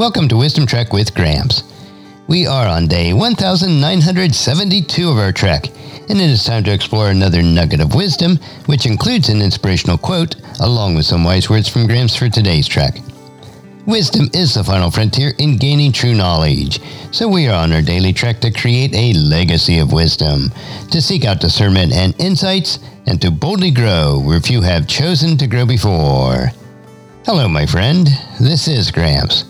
Welcome to Wisdom Trek with Gramps. We are on day 1972 of our trek, and it is time to explore another nugget of wisdom, which includes an inspirational quote, along with some wise words from Gramps for today's trek. Wisdom is the final frontier in gaining true knowledge, so we are on our daily trek to create a legacy of wisdom, to seek out discernment and insights, and to boldly grow where few have chosen to grow before. Hello, my friend. This is Gramps.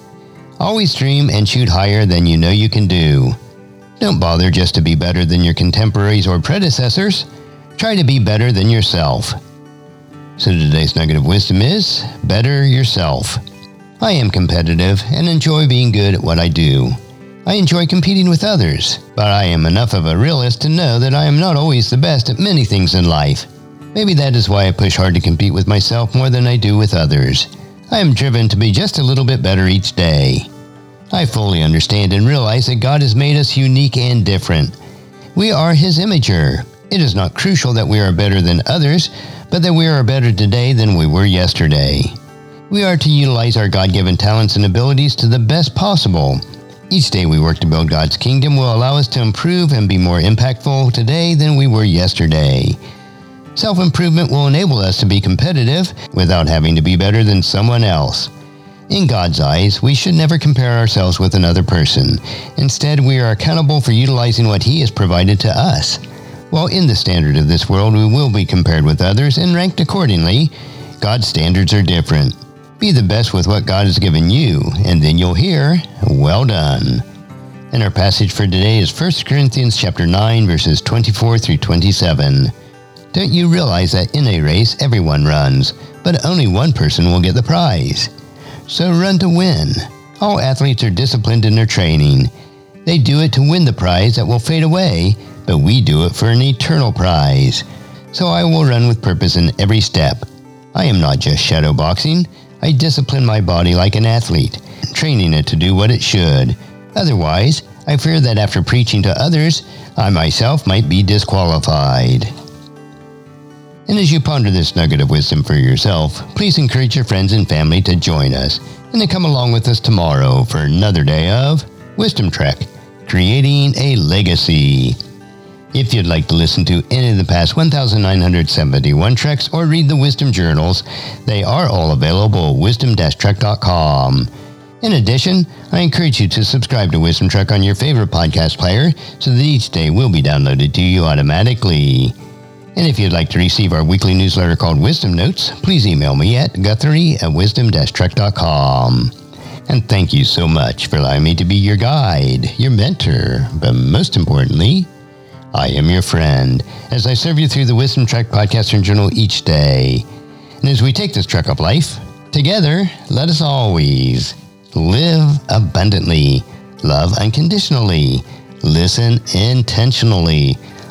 Always dream and shoot higher than you know you can do. Don't bother just to be better than your contemporaries or predecessors. Try to be better than yourself. So today's nugget of wisdom is better yourself. I am competitive and enjoy being good at what I do. I enjoy competing with others, but I am enough of a realist to know that I am not always the best at many things in life. Maybe that is why I push hard to compete with myself more than I do with others. I am driven to be just a little bit better each day. I fully understand and realize that God has made us unique and different. We are His imager. It is not crucial that we are better than others, but that we are better today than we were yesterday. We are to utilize our God given talents and abilities to the best possible. Each day we work to build God's kingdom will allow us to improve and be more impactful today than we were yesterday. Self improvement will enable us to be competitive without having to be better than someone else. In God's eyes, we should never compare ourselves with another person. Instead, we are accountable for utilizing what He has provided to us. While in the standard of this world, we will be compared with others and ranked accordingly. God's standards are different. Be the best with what God has given you, and then you'll hear, Well done. And our passage for today is 1 Corinthians chapter 9, verses 24 through 27. Don't you realize that in a race everyone runs, but only one person will get the prize? So run to win. All athletes are disciplined in their training. They do it to win the prize that will fade away, but we do it for an eternal prize. So I will run with purpose in every step. I am not just shadowboxing. I discipline my body like an athlete, training it to do what it should. Otherwise, I fear that after preaching to others, I myself might be disqualified. And as you ponder this nugget of wisdom for yourself, please encourage your friends and family to join us and to come along with us tomorrow for another day of Wisdom Trek, creating a legacy. If you'd like to listen to any of the past 1,971 treks or read the Wisdom Journals, they are all available at wisdom-trek.com. In addition, I encourage you to subscribe to Wisdom Trek on your favorite podcast player so that each day will be downloaded to you automatically. And if you'd like to receive our weekly newsletter called Wisdom Notes, please email me at guthrie at wisdom-trek.com. And thank you so much for allowing me to be your guide, your mentor, but most importantly, I am your friend as I serve you through the Wisdom Trek podcast and journal each day. And as we take this trek of life, together, let us always live abundantly, love unconditionally, listen intentionally,